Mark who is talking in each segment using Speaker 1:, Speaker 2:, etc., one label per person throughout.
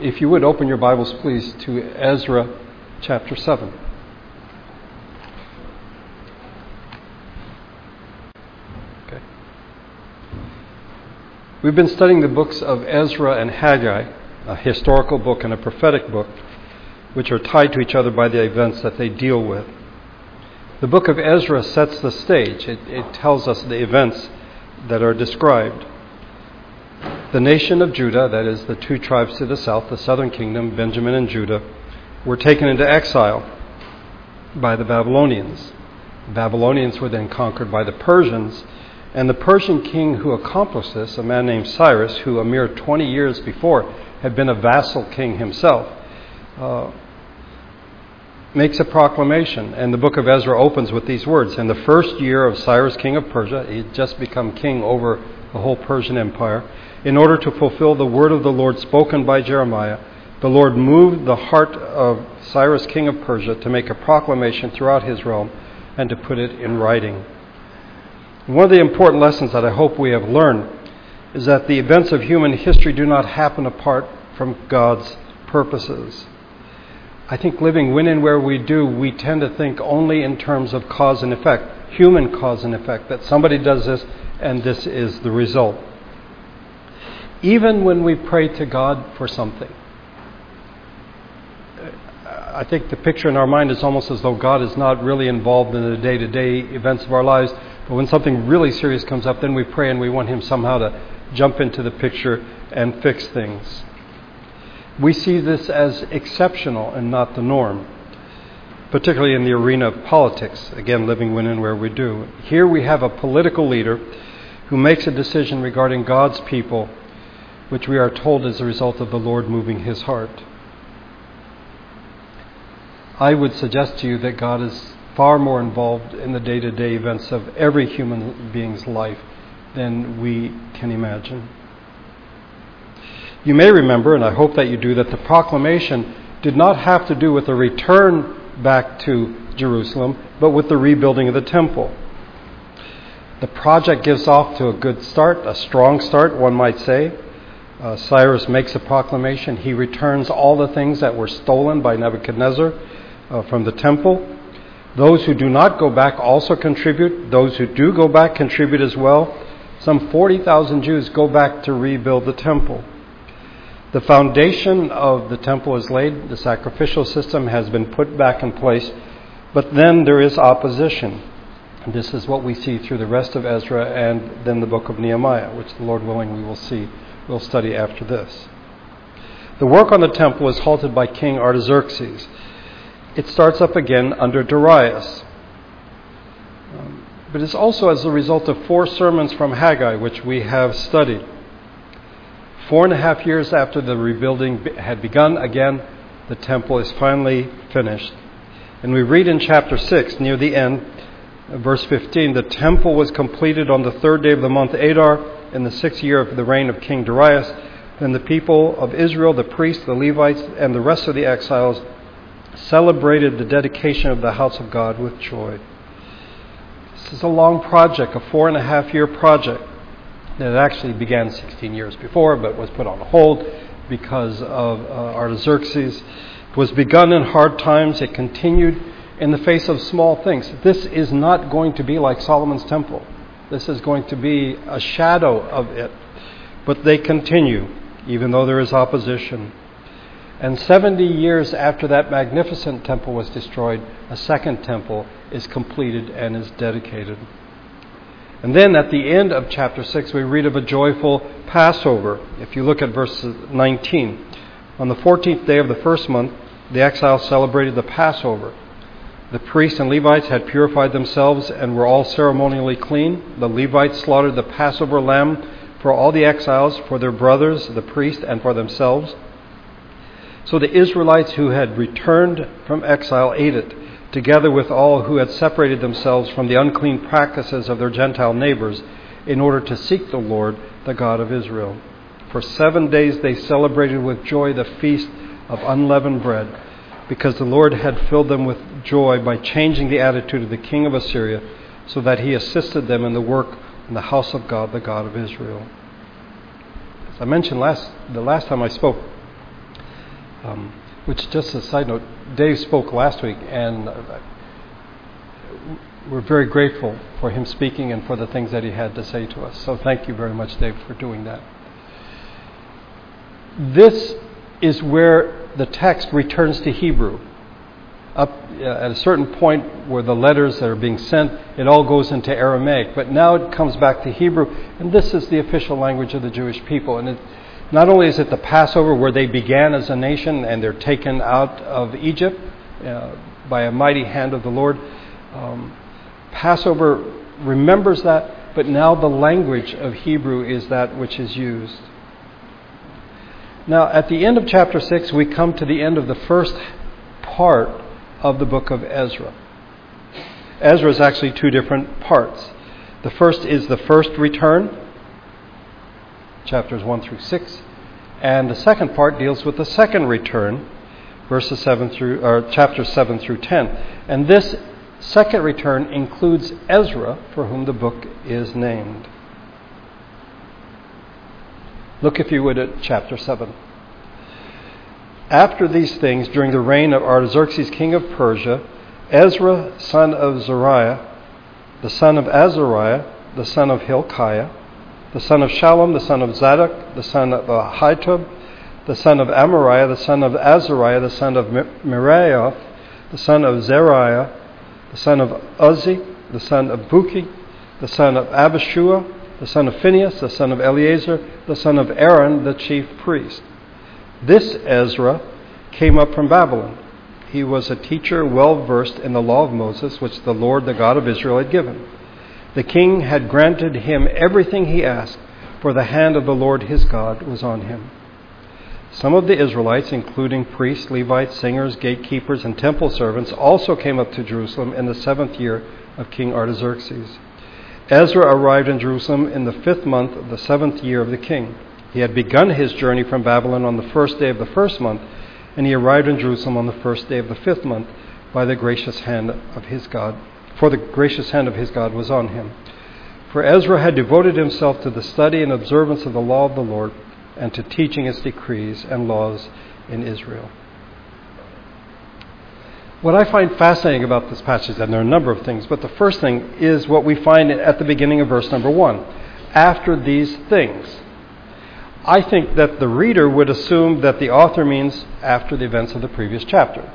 Speaker 1: if you would open your Bibles, please, to Ezra chapter 7. Okay. We've been studying the books of Ezra and Haggai, a historical book and a prophetic book, which are tied to each other by the events that they deal with. The book of Ezra sets the stage, it, it tells us the events that are described. The nation of Judah, that is, the two tribes to the south, the southern kingdom, Benjamin and Judah, were taken into exile by the Babylonians. The Babylonians were then conquered by the Persians, and the Persian king who accomplished this, a man named Cyrus, who a mere 20 years before had been a vassal king himself, uh, makes a proclamation. And the book of Ezra opens with these words In the first year of Cyrus, king of Persia, he had just become king over the whole Persian Empire, in order to fulfill the word of the Lord spoken by Jeremiah, the Lord moved the heart of Cyrus, king of Persia, to make a proclamation throughout his realm and to put it in writing. One of the important lessons that I hope we have learned is that the events of human history do not happen apart from God's purposes. I think living when and where we do, we tend to think only in terms of cause and effect, human cause and effect, that somebody does this and this is the result. Even when we pray to God for something, I think the picture in our mind is almost as though God is not really involved in the day to day events of our lives, but when something really serious comes up, then we pray and we want Him somehow to jump into the picture and fix things. We see this as exceptional and not the norm, particularly in the arena of politics, again, living when and where we do. Here we have a political leader who makes a decision regarding God's people, which we are told is a result of the Lord moving his heart. I would suggest to you that God is far more involved in the day to day events of every human being's life than we can imagine. You may remember, and I hope that you do, that the proclamation did not have to do with a return back to Jerusalem, but with the rebuilding of the temple. The project gives off to a good start, a strong start, one might say. Uh, Cyrus makes a proclamation. He returns all the things that were stolen by Nebuchadnezzar uh, from the temple. Those who do not go back also contribute. Those who do go back contribute as well. Some 40,000 Jews go back to rebuild the temple. The foundation of the temple is laid, the sacrificial system has been put back in place, but then there is opposition. And this is what we see through the rest of Ezra and then the book of Nehemiah, which the Lord willing we will see, we'll study after this. The work on the temple is halted by King Artaxerxes. It starts up again under Darius. Um, but it's also as a result of four sermons from Haggai, which we have studied. Four and a half years after the rebuilding had begun again, the temple is finally finished. And we read in chapter 6, near the end, verse 15 the temple was completed on the third day of the month Adar, in the sixth year of the reign of King Darius. Then the people of Israel, the priests, the Levites, and the rest of the exiles celebrated the dedication of the house of God with joy. This is a long project, a four and a half year project. that actually began 16 years before, but was put on hold because of uh, Artaxerxes. It was begun in hard times. It continued in the face of small things. This is not going to be like Solomon's temple. This is going to be a shadow of it. But they continue, even though there is opposition. And 70 years after that magnificent temple was destroyed, a second temple is completed and is dedicated. And then at the end of chapter 6, we read of a joyful Passover. If you look at verse 19, on the 14th day of the first month, the exiles celebrated the Passover. The priests and Levites had purified themselves and were all ceremonially clean. The Levites slaughtered the Passover lamb for all the exiles, for their brothers, the priests, and for themselves. So the Israelites who had returned from exile ate it together with all who had separated themselves from the unclean practices of their Gentile neighbors, in order to seek the Lord, the God of Israel. For seven days they celebrated with joy the feast of unleavened bread, because the Lord had filled them with joy by changing the attitude of the king of Assyria, so that he assisted them in the work in the house of God, the God of Israel. As I mentioned last, the last time I spoke, Um, which, just a side note, Dave spoke last week, and uh, we're very grateful for him speaking and for the things that he had to say to us. So thank you very much, Dave, for doing that. This is where the text returns to Hebrew. Up uh, at a certain point where the letters that are being sent, it all goes into Aramaic. But now it comes back to Hebrew, and this is the official language of the Jewish people. And it, not only is it the Passover where they began as a nation and they're taken out of Egypt uh, by a mighty hand of the Lord, um, Passover remembers that, but now the language of Hebrew is that which is used. Now, at the end of chapter 6, we come to the end of the first part of the book of Ezra. Ezra is actually two different parts. The first is the first return, chapters 1 through 6, and the second part deals with the second return, verses 7 through or chapters 7 through 10. And this second return includes Ezra, for whom the book is named. Look, if you would, at chapter 7. After these things, during the reign of Artaxerxes, king of Persia, Ezra, son of Seraiah, the son of Azariah, the son of Hilkiah, the son of Shallum, the son of Zadok, the son of Ahitub, the son of Amariah, the son of Azariah, the son of Meraioth, the son of Zeriah, the son of Uzzi, the son of Buki, the son of Abishua, the son of Phinehas, the son of Eleazar, the son of Aaron, the chief priest. This Ezra came up from Babylon. He was a teacher well versed in the law of Moses, which the Lord, the God of Israel, had given. The king had granted him everything he asked, for the hand of the Lord his God was on him. Some of the Israelites, including priests, Levites, singers, gatekeepers, and temple servants, also came up to Jerusalem in the seventh year of King Artaxerxes. Ezra arrived in Jerusalem in the fifth month of the seventh year of the king. He had begun his journey from Babylon on the first day of the first month, and he arrived in Jerusalem on the first day of the fifth month by the gracious hand of his God for the gracious hand of his God was on him. For Ezra had devoted himself to the study and observance of the law of the Lord and to teaching its decrees and laws in Israel. What I find fascinating about this passage, and there are a number of things, but the first thing is what we find at the beginning of verse number one. After these things. I think that the reader would assume that the author means after the events of the previous chapter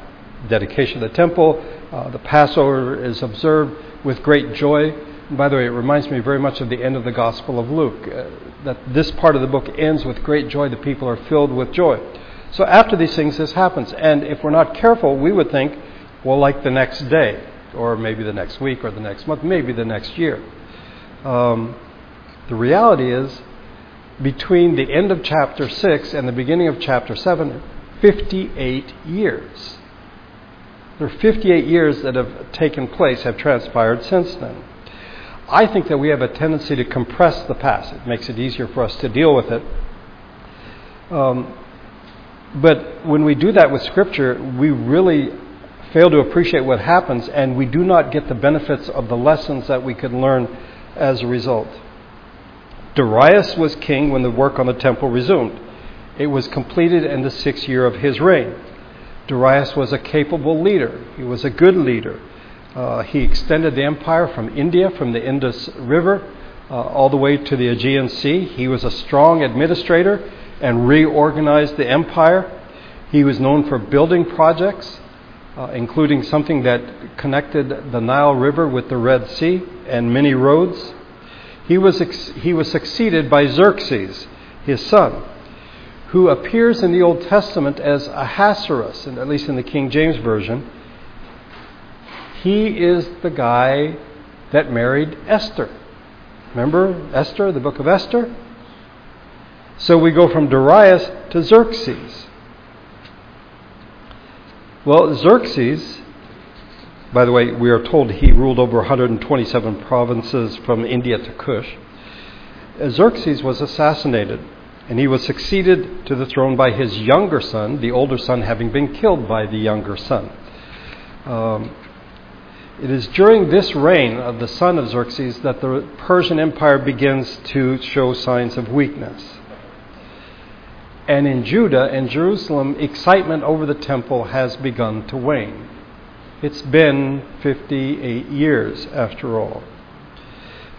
Speaker 1: dedication of the temple. Uh, the Passover is observed with great joy. And by the way, it reminds me very much of the end of the Gospel of Luke, uh, that this part of the book ends with great joy. The people are filled with joy. So after these things, this happens. And if we're not careful, we would think, well, like the next day, or maybe the next week, or the next month, maybe the next year. Um, the reality is, between the end of chapter 6 and the beginning of chapter 7, 58 years. There are 58 years that have taken place, have transpired since then. I think that we have a tendency to compress the past. It makes it easier for us to deal with it. Um, but when we do that with Scripture, we really fail to appreciate what happens, and we do not get the benefits of the lessons that we can learn as a result. Darius was king when the work on the temple resumed. It was completed in the sixth year of his reign. Darius was a capable leader, he was a good leader. Uh, he extended the empire from India, from the Indus River, uh, all the way to the Aegean Sea. He was a strong administrator and reorganized the empire. He was known for building projects, uh, including something that connected the Nile River with the Red Sea and many roads. He was, ex- he was succeeded by Xerxes, his son who appears in the Old Testament as Ahasuerus, at least in the King James Version. He is the guy that married Esther. Remember Esther, the book of Esther? So we go from Darius to Xerxes. Well, Xerxes, by the way, we are told he ruled over 127 provinces from India to Kush. Xerxes was assassinated and he was succeeded to the throne by his younger son, the older son having been killed by the younger son. Um, it is during this reign of the son of Xerxes that the Persian Empire begins to show signs of weakness. And in Judah and Jerusalem, excitement over the temple has begun to wane. It's been 58 years, after all.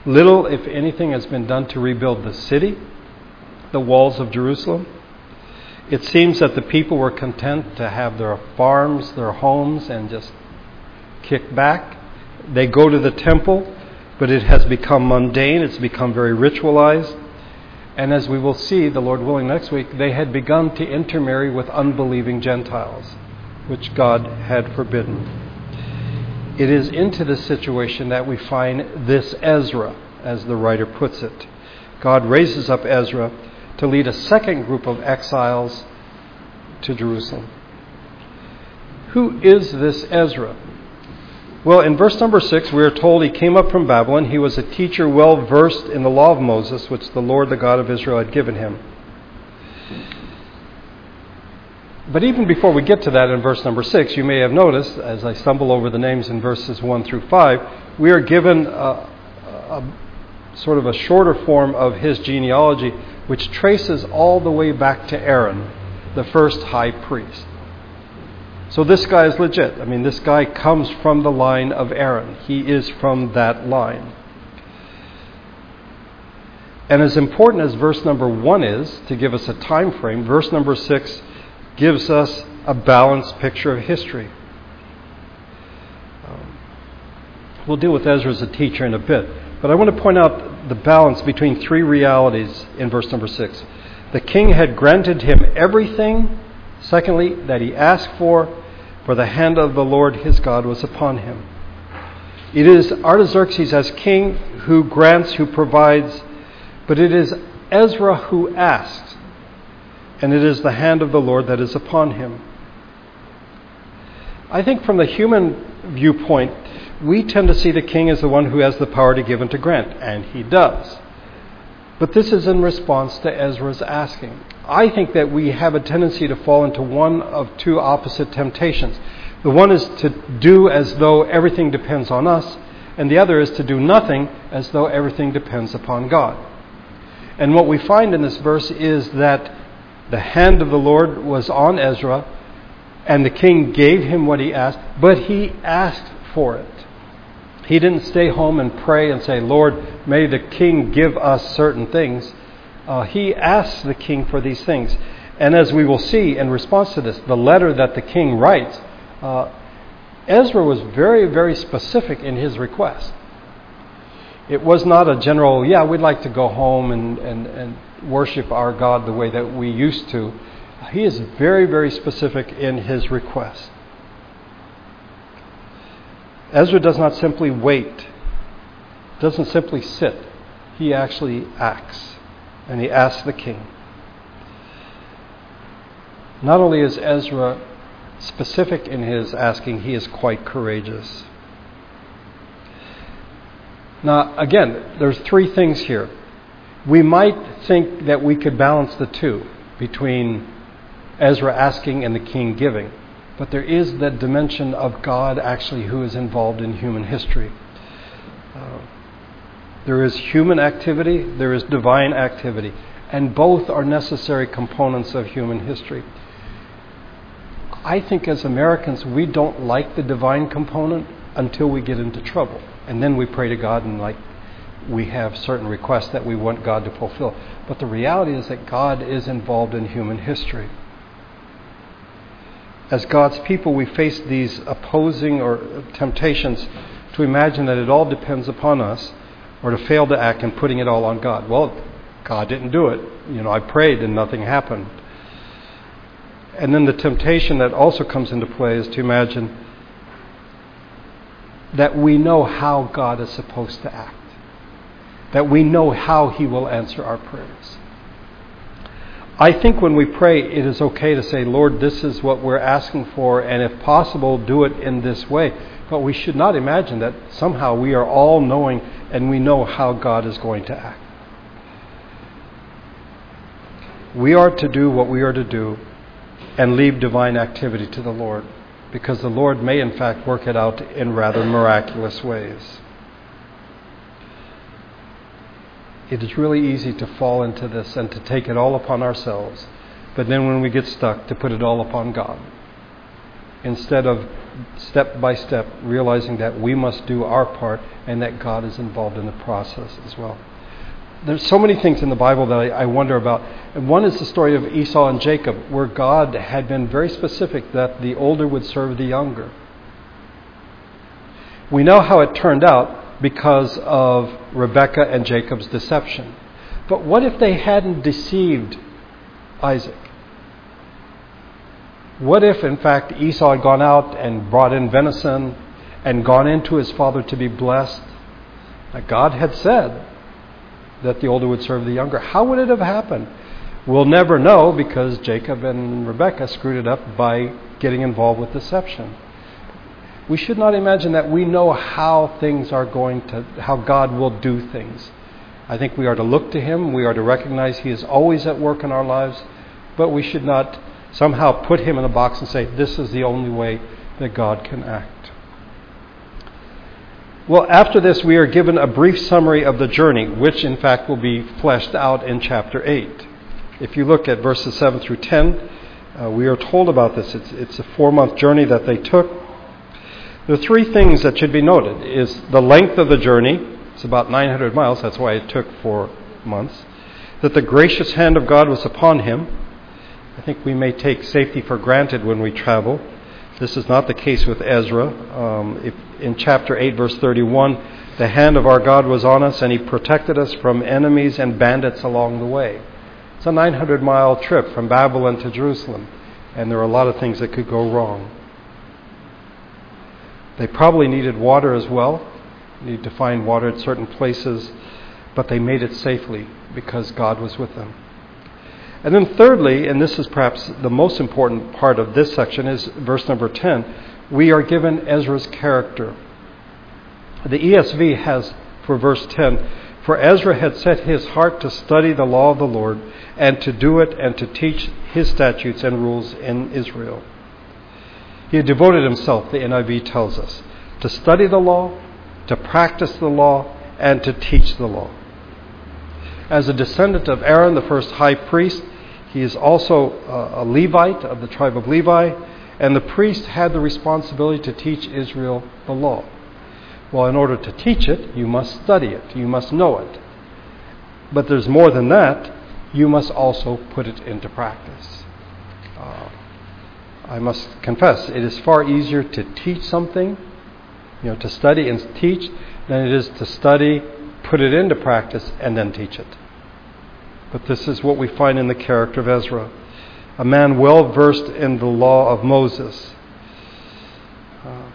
Speaker 1: Little, if anything, has been done to rebuild the city, the walls of Jerusalem. It seems that the people were content to have their farms, their homes, and just kick back. They go to the temple, but it has become mundane, it's become very ritualized. And as we will see, the Lord willing, next week, they had begun to intermarry with unbelieving Gentiles, which God had forbidden. It is into this situation that we find this Ezra, as the writer puts it. God raises up Ezra to lead a second group of exiles to Jerusalem. Who is this Ezra? Well, in verse number 6, we are told he came up from Babylon. He was a teacher well versed in the law of Moses, which the Lord, the God of Israel, had given him. But even before we get to that in verse number 6, you may have noticed, as I stumble over the names in verses 1 through 5, we are given a, a, sort of a shorter form of his genealogy, which traces all the way back to Aaron, the first high priest. So this guy is legit. I mean, this guy comes from the line of Aaron. He is from that line. And as important as verse number 1 is to give us a time frame, verse number 6 gives us a balanced picture of history. Um, we'll deal with Ezra as a teacher in a bit, but I want to point out the balance between three realities in verse number 6. The king had granted him everything Secondly, that he asked for, for the hand of the Lord his God was upon him. It is Artaxerxes as king who grants, who provides, but it is Ezra who asks, and it is the hand of the Lord that is upon him. I think from the human viewpoint, we tend to see the king as the one who has the power to give and to grant, and he does. But this is in response to Ezra's asking. I think that we have a tendency to fall into one of two opposite temptations. The one is to do as though everything depends on us, and the other is to do nothing as though everything depends upon God. And what we find in this verse is that the hand of the Lord was on Ezra, and the king gave him what he asked, but he asked for it. He didn't stay home and pray and say, Lord, may the king give us certain things. Uh, he asks the king for these things. And as we will see in response to this, the letter that the king writes, uh, Ezra was very, very specific in his request. It was not a general, yeah, we'd like to go home and, and, and worship our God the way that we used to. He is very, very specific in his request. Ezra does not simply wait, doesn't simply sit. He actually acts, and he asks the king. Not only is Ezra specific in his asking, he is quite courageous. Now, again, there's three things here. We might think that we could balance the two between Ezra asking and the king giving. But there is that dimension of God actually who is involved in human history. Uh, there is human activity, there is divine activity, and both are necessary components of human history. I think as Americans, we don't like the divine component until we get into trouble. And then we pray to God and like we have certain requests that we want God to fulfill. But the reality is that God is involved in human history as God's people, we face these opposing or temptations to imagine that it all depends upon us or to fail to act and putting it all on God. Well, God didn't do it. You know, I prayed and nothing happened. And then the temptation that also comes into play is to imagine that we know how God is supposed to act, that we know how He will answer our prayers. I think when we pray, it is okay to say, Lord, this is what we're asking for, and if possible, do it in this way. But we should not imagine that somehow we are all knowing and we know how God is going to act. We are to do what we are to do and leave divine activity to the Lord, because the Lord may, in fact, work it out in rather miraculous ways. It is really easy to fall into this and to take it all upon ourselves. but then when we get stuck, to put it all upon God. Instead of step by step realizing that we must do our part and that God is involved in the process as well. There's so many things in the Bible that I, I wonder about. And one is the story of Esau and Jacob, where God had been very specific that the older would serve the younger. We know how it turned out because of Rebekah and Jacob's deception. But what if they hadn't deceived Isaac? What if, in fact, Esau had gone out and brought in venison and gone into his father to be blessed? Like God had said that the older would serve the younger. How would it have happened? We'll never know because Jacob and Rebekah screwed it up by getting involved with deception. We should not imagine that we know how things are going to, how God will do things. I think we are to look to Him. We are to recognize He is always at work in our lives, but we should not somehow put Him in a box and say, this is the only way that God can act. Well, after this, we are given a brief summary of the journey, which in fact will be fleshed out in chapter 8. If you look at verses 7 through 10, uh, we are told about this. It's, it's a four month journey that they took. The three things that should be noted is the length of the journey, it's about 900 miles, that's why it took four months. That the gracious hand of God was upon him. I think we may take safety for granted when we travel. This is not the case with Ezra. Um, if, in chapter 8, verse 31, the hand of our God was on us, and he protected us from enemies and bandits along the way. It's a 900 mile trip from Babylon to Jerusalem, and there are a lot of things that could go wrong. They probably needed water as well need to find water at certain places, but they made it safely because God was with them. And then, thirdly, and this is perhaps the most important part of this section, is verse number 10. We are given Ezra's character. The ESV has for verse 10 For Ezra had set his heart to study the law of the Lord, and to do it, and to teach his statutes and rules in Israel. He had devoted himself, the NIV tells us, to study the law, to practice the law, and to teach the law. As a descendant of Aaron, the first high priest, he is also a Levite of the tribe of Levi, and the priest had the responsibility to teach Israel the law. Well, in order to teach it, you must study it, you must know it. But there's more than that, you must also put it into practice. Uh, I must confess, it is far easier to teach something you know, to study and teach than it is to study, put it into practice, and then teach it. But this is what we find in the character of Ezra a man well versed in the law of Moses. Uh,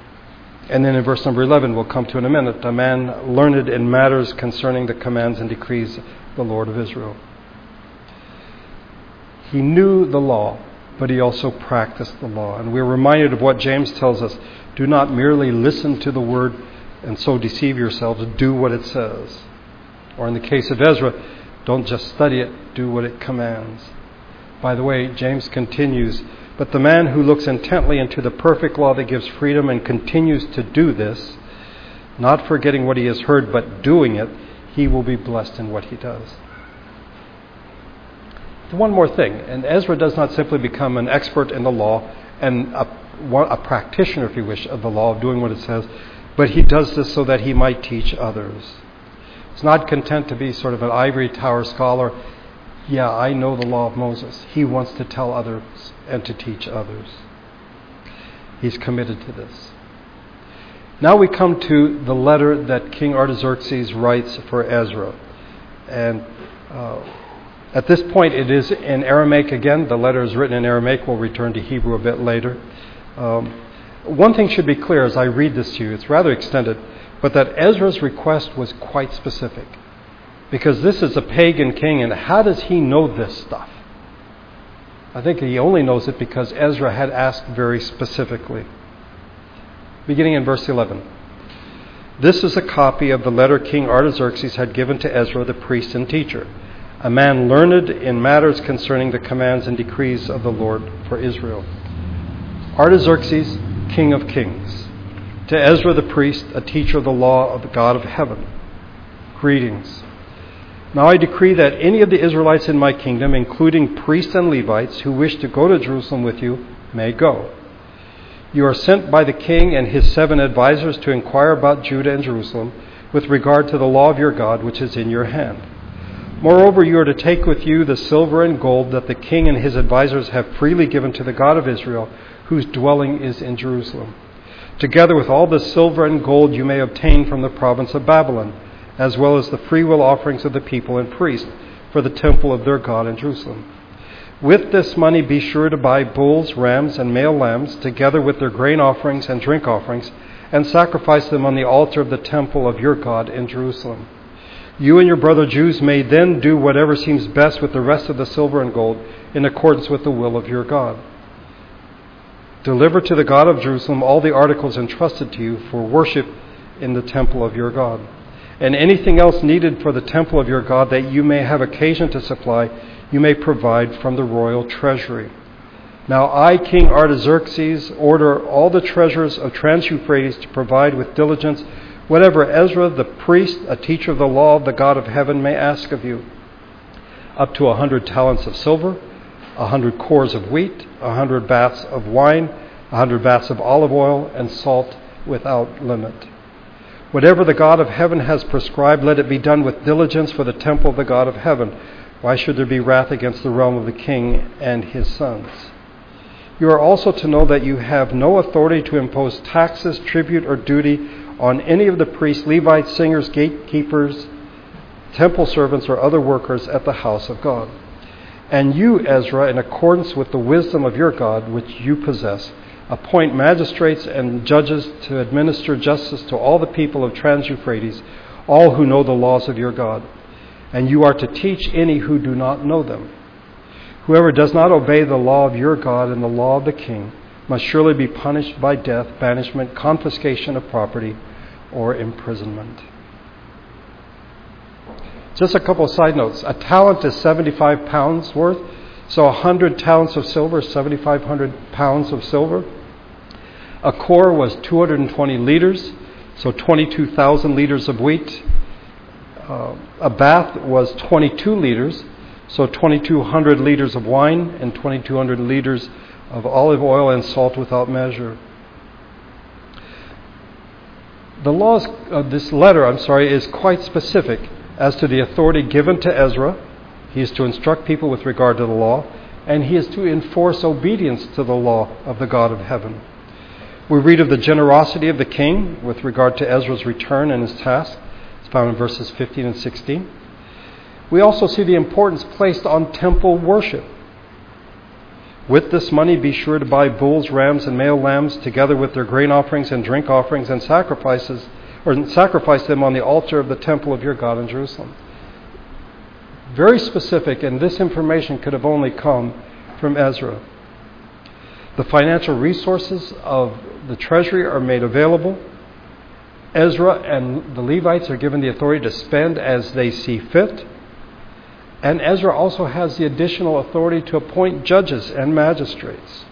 Speaker 1: and then in verse number 11, we'll come to in a minute, a man learned in matters concerning the commands and decrees of the Lord of Israel. He knew the law, but he also practiced the law. And we're reminded of what James tells us do not merely listen to the word and so deceive yourselves. Do what it says. Or in the case of Ezra, don't just study it, do what it commands. By the way, James continues, but the man who looks intently into the perfect law that gives freedom and continues to do this, not forgetting what he has heard, but doing it, he will be blessed in what he does. One more thing, and Ezra does not simply become an expert in the law and a a practitioner, if you wish, of the law, of doing what it says, but he does this so that he might teach others. He's not content to be sort of an ivory tower scholar. Yeah, I know the law of Moses. He wants to tell others and to teach others. He's committed to this. Now we come to the letter that King Artaxerxes writes for Ezra. And uh, at this point, it is in Aramaic again. The letter is written in Aramaic. We'll return to Hebrew a bit later. Um, one thing should be clear as I read this to you, it's rather extended, but that Ezra's request was quite specific. Because this is a pagan king, and how does he know this stuff? I think he only knows it because Ezra had asked very specifically. Beginning in verse 11. This is a copy of the letter King Artaxerxes had given to Ezra, the priest and teacher, a man learned in matters concerning the commands and decrees of the Lord for Israel. Artaxerxes, king of kings, to Ezra the priest, a teacher of the law of the God of heaven, greetings. Now I decree that any of the Israelites in my kingdom, including priests and Levites, who wish to go to Jerusalem with you, may go. You are sent by the king and his seven advisers to inquire about Judah and Jerusalem with regard to the law of your God, which is in your hand. Moreover, you are to take with you the silver and gold that the king and his advisers have freely given to the God of Israel, whose dwelling is in Jerusalem, together with all the silver and gold you may obtain from the province of Babylon as well as the freewill offerings of the people and priests for the temple of their God in Jerusalem. With this money, be sure to buy bulls, rams, and male lambs, together with their grain offerings and drink offerings, and sacrifice them on the altar of the temple of your God in Jerusalem. You and your brother Jews may then do whatever seems best with the rest of the silver and gold in accordance with the will of your God. Deliver to the God of Jerusalem all the articles entrusted to you for worship in the temple of your God and anything else needed for the temple of your God that you may have occasion to supply, you may provide from the royal treasury. Now I, King Artaxerxes, order all the treasurers of Trans Euphrates to provide with diligence whatever Ezra the priest, a teacher of the law of the God of heaven, may ask of you. Up to a hundred talents of silver, a hundred cors of wheat, a hundred baths of wine, a hundred baths of olive oil, and salt without limit. Whatever the God of heaven has prescribed, let it be done with diligence for the temple of the God of heaven. Why should there be wrath against the realm of the king and his sons? You are also to know that you have no authority to impose taxes, tribute, or duty on any of the priests, Levites, singers, gatekeepers, temple servants, or other workers at the house of God. And you, Ezra, in accordance with the wisdom of your God, which you possess, appoint magistrates and judges to administer justice to all the people of Trans Euphrates, all who know the laws of your God. And you are to teach any who do not know them. Whoever does not obey the law of your God and the law of the king must surely be punished by death, banishment, confiscation of property, or imprisonment. Just a couple of side notes. A talent is 75 pounds worth, so 100 talents of silver, 7,500 pounds of silver. A cor was 220 liters, so 22,000 liters of wheat. Uh, a bath was 22 liters, so 2,200 liters of wine and 2,200 liters of olive oil and salt without measure. The laws of this letter, I'm sorry, is quite specific as to the authority given to Ezra. He is to instruct people with regard to the law, and he is to enforce obedience to the law of the God of heaven. We read of the generosity of the king with regard to Ezra's return and his task. It's found in verses 15 and 16. We also see the importance placed on temple worship. With this money, be sure to buy bulls, rams, and male lambs, together with their grain offerings and drink offerings, and sacrifices, or sacrifice them on the altar of the temple of your God in Jerusalem. Very specific, and this information could have only come from Ezra. The financial resources of the treasury are made available. Ezra and the Levites are given the authority to spend as they see fit. And Ezra also has the additional authority to appoint judges and magistrates.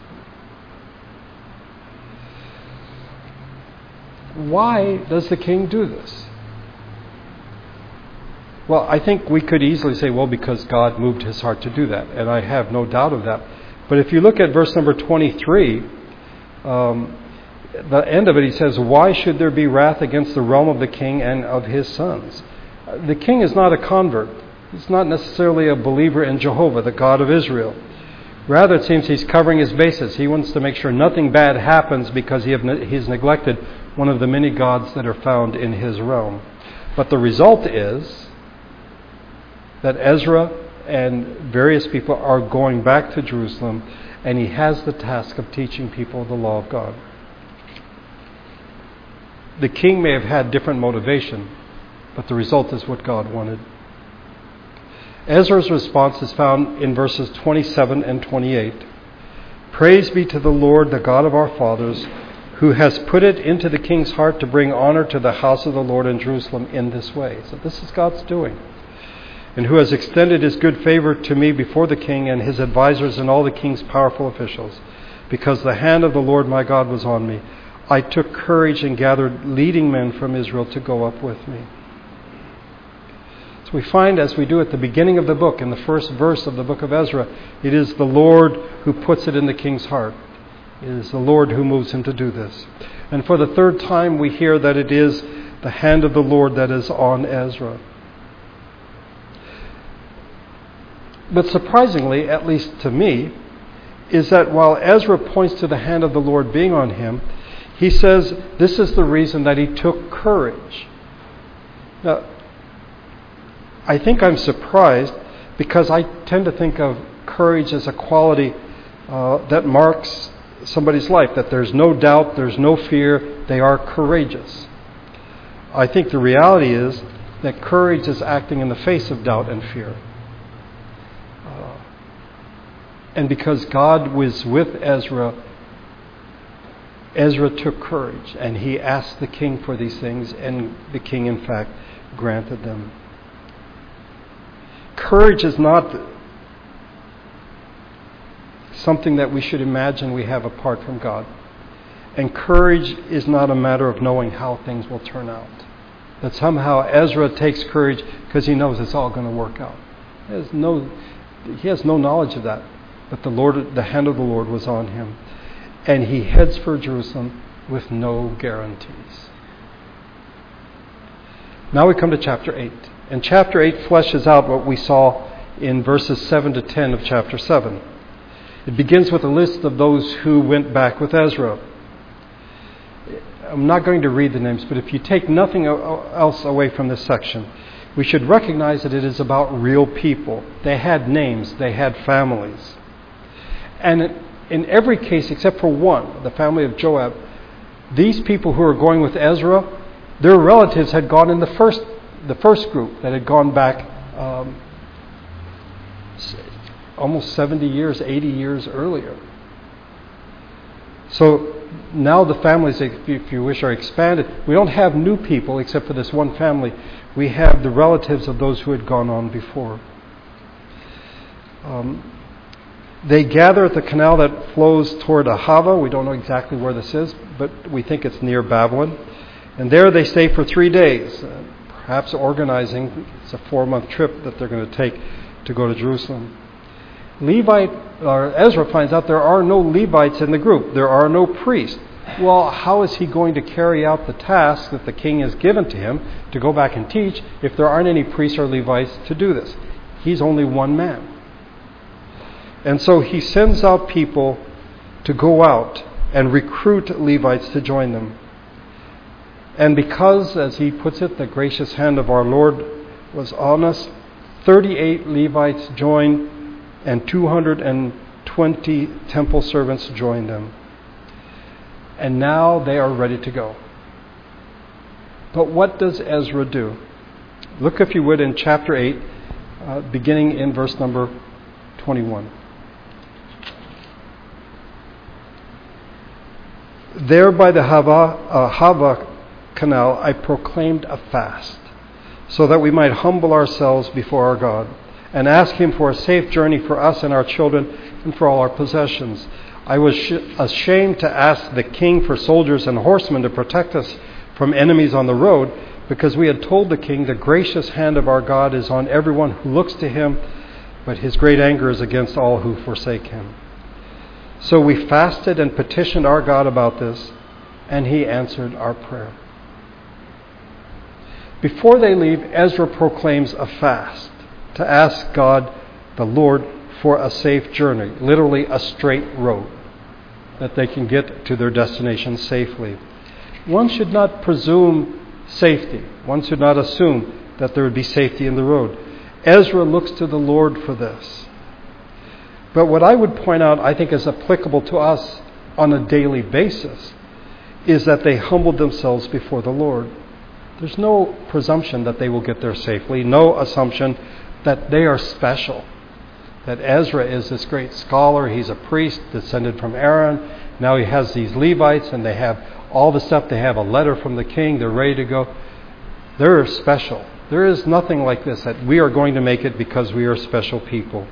Speaker 1: Why does the king do this? Well, I think we could easily say, well, because God moved his heart to do that, and I have no doubt of that. But if you look at verse number 23, um, the end of it, he says, Why should there be wrath against the realm of the king and of his sons? The king is not a convert. He's not necessarily a believer in Jehovah, the God of Israel. Rather, it seems he's covering his bases. He wants to make sure nothing bad happens because he ne- he's neglected one of the many gods that are found in his realm. But the result is that Ezra and various people are going back to Jerusalem, and he has the task of teaching people the law of God. The king may have had different motivation, but the result is what God wanted. Ezra's response is found in verses 27 and 28. Praise be to the Lord, the God of our fathers, who has put it into the king's heart to bring honor to the house of the Lord in Jerusalem in this way. So, this is God's doing and who has extended his good favor to me before the king and his advisers and all the king's powerful officials, because the hand of the Lord my God was on me. I took courage and gathered leading men from Israel to go up with me. So we find, as we do at the beginning of the book, in the first verse of the book of Ezra, it is the Lord who puts it in the king's heart. It is the Lord who moves him to do this. And for the third time, we hear that it is the hand of the Lord that is on Ezra. But surprisingly, at least to me, is that while Ezra points to the hand of the Lord being on him, he says this is the reason that he took courage. Now, I think I'm surprised because I tend to think of courage as a quality uh, that marks somebody's life, that there's no doubt, there's no fear, they are courageous. I think the reality is that courage is acting in the face of doubt and fear. Uh, and because God was with Ezra, Ezra took courage and he asked the king for these things, and the king, in fact, granted them. Courage is not something that we should imagine we have apart from God. And courage is not a matter of knowing how things will turn out. That somehow Ezra takes courage because he knows it's all going to work out. He has no, he has no knowledge of that. But the Lord, the hand of the Lord was on him. And he heads for Jerusalem with no guarantees. Now we come to chapter 8. And chapter 8 fleshes out what we saw in verses 7 to 10 of chapter 7. It begins with a list of those who went back with Ezra. I'm not going to read the names, but if you take nothing else away from this section, we should recognize that it is about real people. They had names, they had families. And in every case, except for one, the family of Joab, these people who are going with Ezra, their relatives had gone in the first the first group that had gone back um, almost 70 years, 80 years earlier. So now the families, if you wish, are expanded. We don't have new people except for this one family. We have the relatives of those who had gone on before. Um, they gather at the canal that flows toward Ahava. We don't know exactly where this is, but we think it's near Babylon. And there they stay for three days perhaps organizing. It's a four month trip that they're going to take to go to Jerusalem. Levite, or Ezra finds out there are no Levites in the group, there are no priests. Well, how is he going to carry out the task that the king has given to him to go back and teach if there aren't any priests or Levites to do this? He's only one man. And so he sends out people to go out and recruit Levites to join them. And because, as he puts it, the gracious hand of our Lord was on us, 38 Levites joined and 220 temple servants joined them. And now they are ready to go. But what does Ezra do? Look, if you would, in chapter 8, uh, beginning in verse number 21. There by the Hava, uh, Hava canal, I proclaimed a fast, so that we might humble ourselves before our God and ask Him for a safe journey for us and our children and for all our possessions. I was ashamed to ask the king for soldiers and horsemen to protect us from enemies on the road, because we had told the king, The gracious hand of our God is on everyone who looks to him, but his great anger is against all who forsake him. So we fasted and petitioned our God about this, and he answered our prayer. Before they leave, Ezra proclaims a fast to ask God, the Lord, for a safe journey, literally a straight road, that they can get to their destination safely. One should not presume safety, one should not assume that there would be safety in the road. Ezra looks to the Lord for this. But what I would point out, I think, is applicable to us on a daily basis, is that they humbled themselves before the Lord. There's no presumption that they will get there safely, no assumption that they are special. That Ezra is this great scholar, he's a priest descended from Aaron. Now he has these Levites, and they have all the stuff. They have a letter from the king, they're ready to go. They're special. There is nothing like this that we are going to make it because we are special people.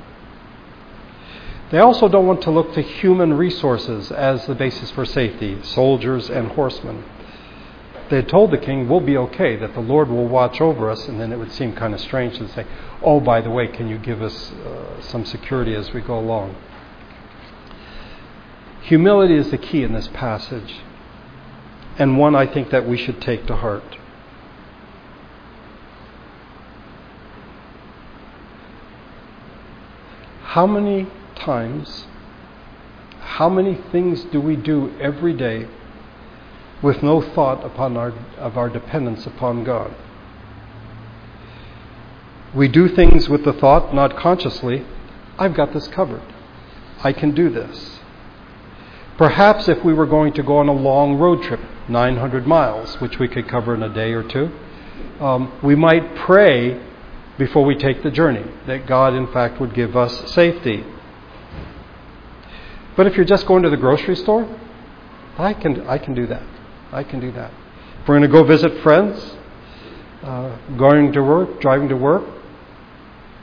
Speaker 1: They also don't want to look to human resources as the basis for safety, soldiers and horsemen. They had told the king, We'll be okay, that the Lord will watch over us, and then it would seem kind of strange to say, Oh, by the way, can you give us uh, some security as we go along? Humility is the key in this passage, and one I think that we should take to heart. How many times, how many things do we do every day with no thought upon our, of our dependence upon God? We do things with the thought, not consciously, I've got this covered. I can do this. Perhaps if we were going to go on a long road trip, 900 miles, which we could cover in a day or two, um, we might pray before we take the journey, that God, in fact, would give us safety. But if you're just going to the grocery store, I can, I can do that. I can do that. If we're going to go visit friends, uh, going to work, driving to work,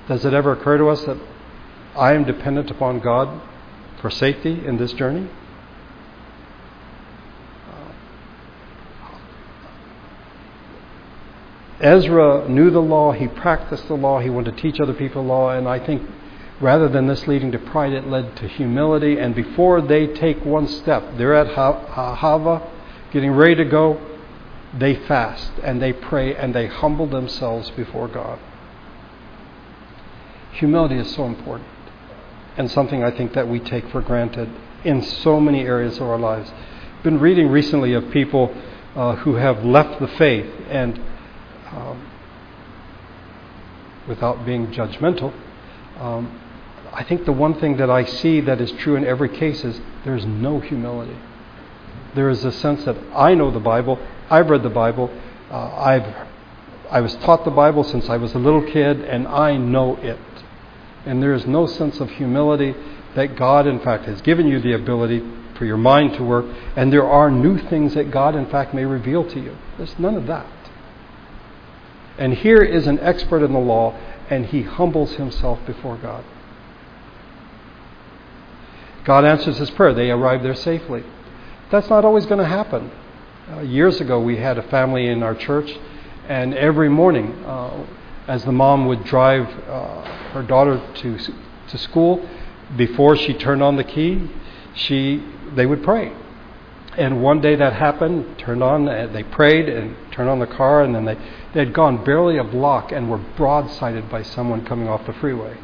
Speaker 1: does it ever occur to us that I am dependent upon God for safety in this journey? Ezra knew the law, he practiced the law, he wanted to teach other people the law, and I think rather than this leading to pride, it led to humility. And before they take one step, they're at Ahava, getting ready to go, they fast and they pray and they humble themselves before God. Humility is so important and something I think that we take for granted in so many areas of our lives. I've been reading recently of people uh, who have left the faith and um, without being judgmental, um, I think the one thing that I see that is true in every case is there's no humility. There is a sense that I know the Bible, I've read the Bible, uh, I've I was taught the Bible since I was a little kid, and I know it. And there is no sense of humility that God, in fact, has given you the ability for your mind to work, and there are new things that God, in fact, may reveal to you. There's none of that. And here is an expert in the law, and he humbles himself before God. God answers his prayer. They arrive there safely. That's not always going to happen. Uh, years ago, we had a family in our church, and every morning, uh, as the mom would drive uh, her daughter to to school, before she turned on the key, she they would pray. And one day that happened, turned on, uh, they prayed and turned on the car, and then they, they had gone barely a block and were broadsided by someone coming off the freeway.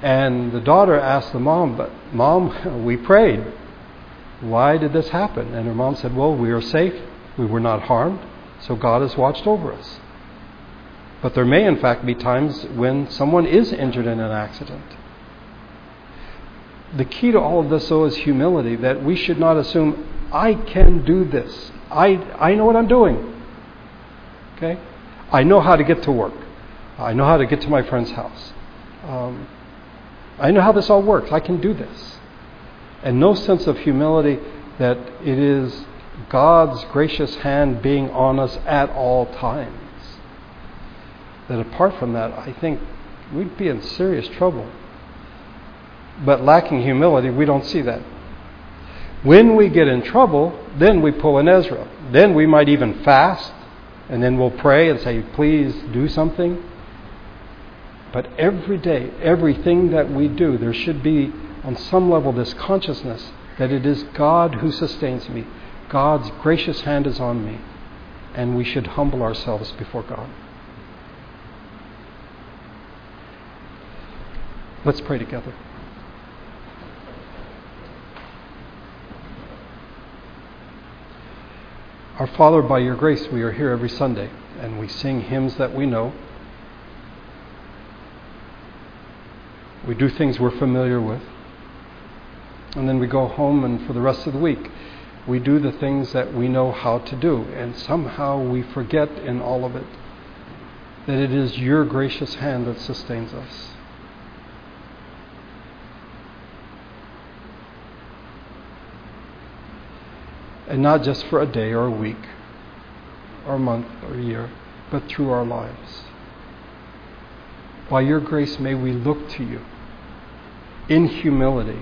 Speaker 1: And the daughter asked the mom, But mom, we prayed. Why did this happen? And her mom said, Well, we are safe. We were not harmed. So God has watched over us. But there may, in fact, be times when someone is injured in an accident the key to all of this, though, is humility, that we should not assume, I can do this. I, I know what I'm doing. Okay? I know how to get to work. I know how to get to my friend's house. Um, I know how this all works. I can do this. And no sense of humility that it is God's gracious hand being on us at all times. That apart from that, I think we'd be in serious trouble but lacking humility, we don't see that. When we get in trouble, then we pull an Ezra. Then we might even fast, and then we'll pray and say, please do something. But every day, everything that we do, there should be, on some level, this consciousness that it is God who sustains me. God's gracious hand is on me. And we should humble ourselves before God. Let's pray together. Our Father, by your grace, we are here every Sunday and we sing hymns that we know. We do things we're familiar with. And then we go home, and for the rest of the week, we do the things that we know how to do. And somehow we forget in all of it that it is your gracious hand that sustains us. And not just for a day or a week or a month or a year, but through our lives. By your grace, may we look to you in humility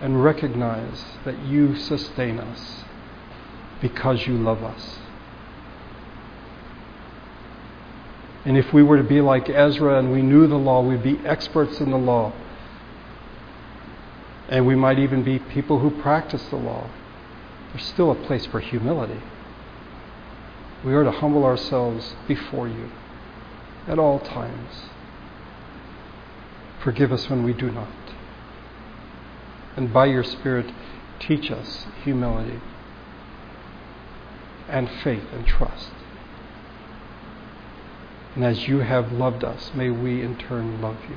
Speaker 1: and recognize that you sustain us because you love us. And if we were to be like Ezra and we knew the law, we'd be experts in the law. And we might even be people who practice the law. There's still a place for humility. We are to humble ourselves before you at all times. Forgive us when we do not. And by your Spirit, teach us humility and faith and trust. And as you have loved us, may we in turn love you.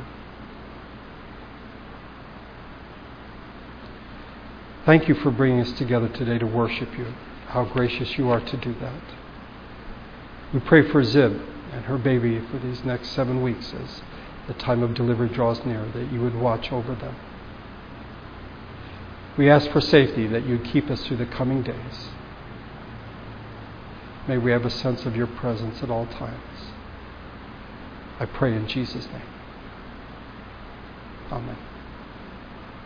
Speaker 1: Thank you for bringing us together today to worship you. How gracious you are to do that. We pray for Zib and her baby for these next seven weeks as the time of delivery draws near, that you would watch over them. We ask for safety, that you'd keep us through the coming days. May we have a sense of your presence at all times. I pray in Jesus' name. Amen.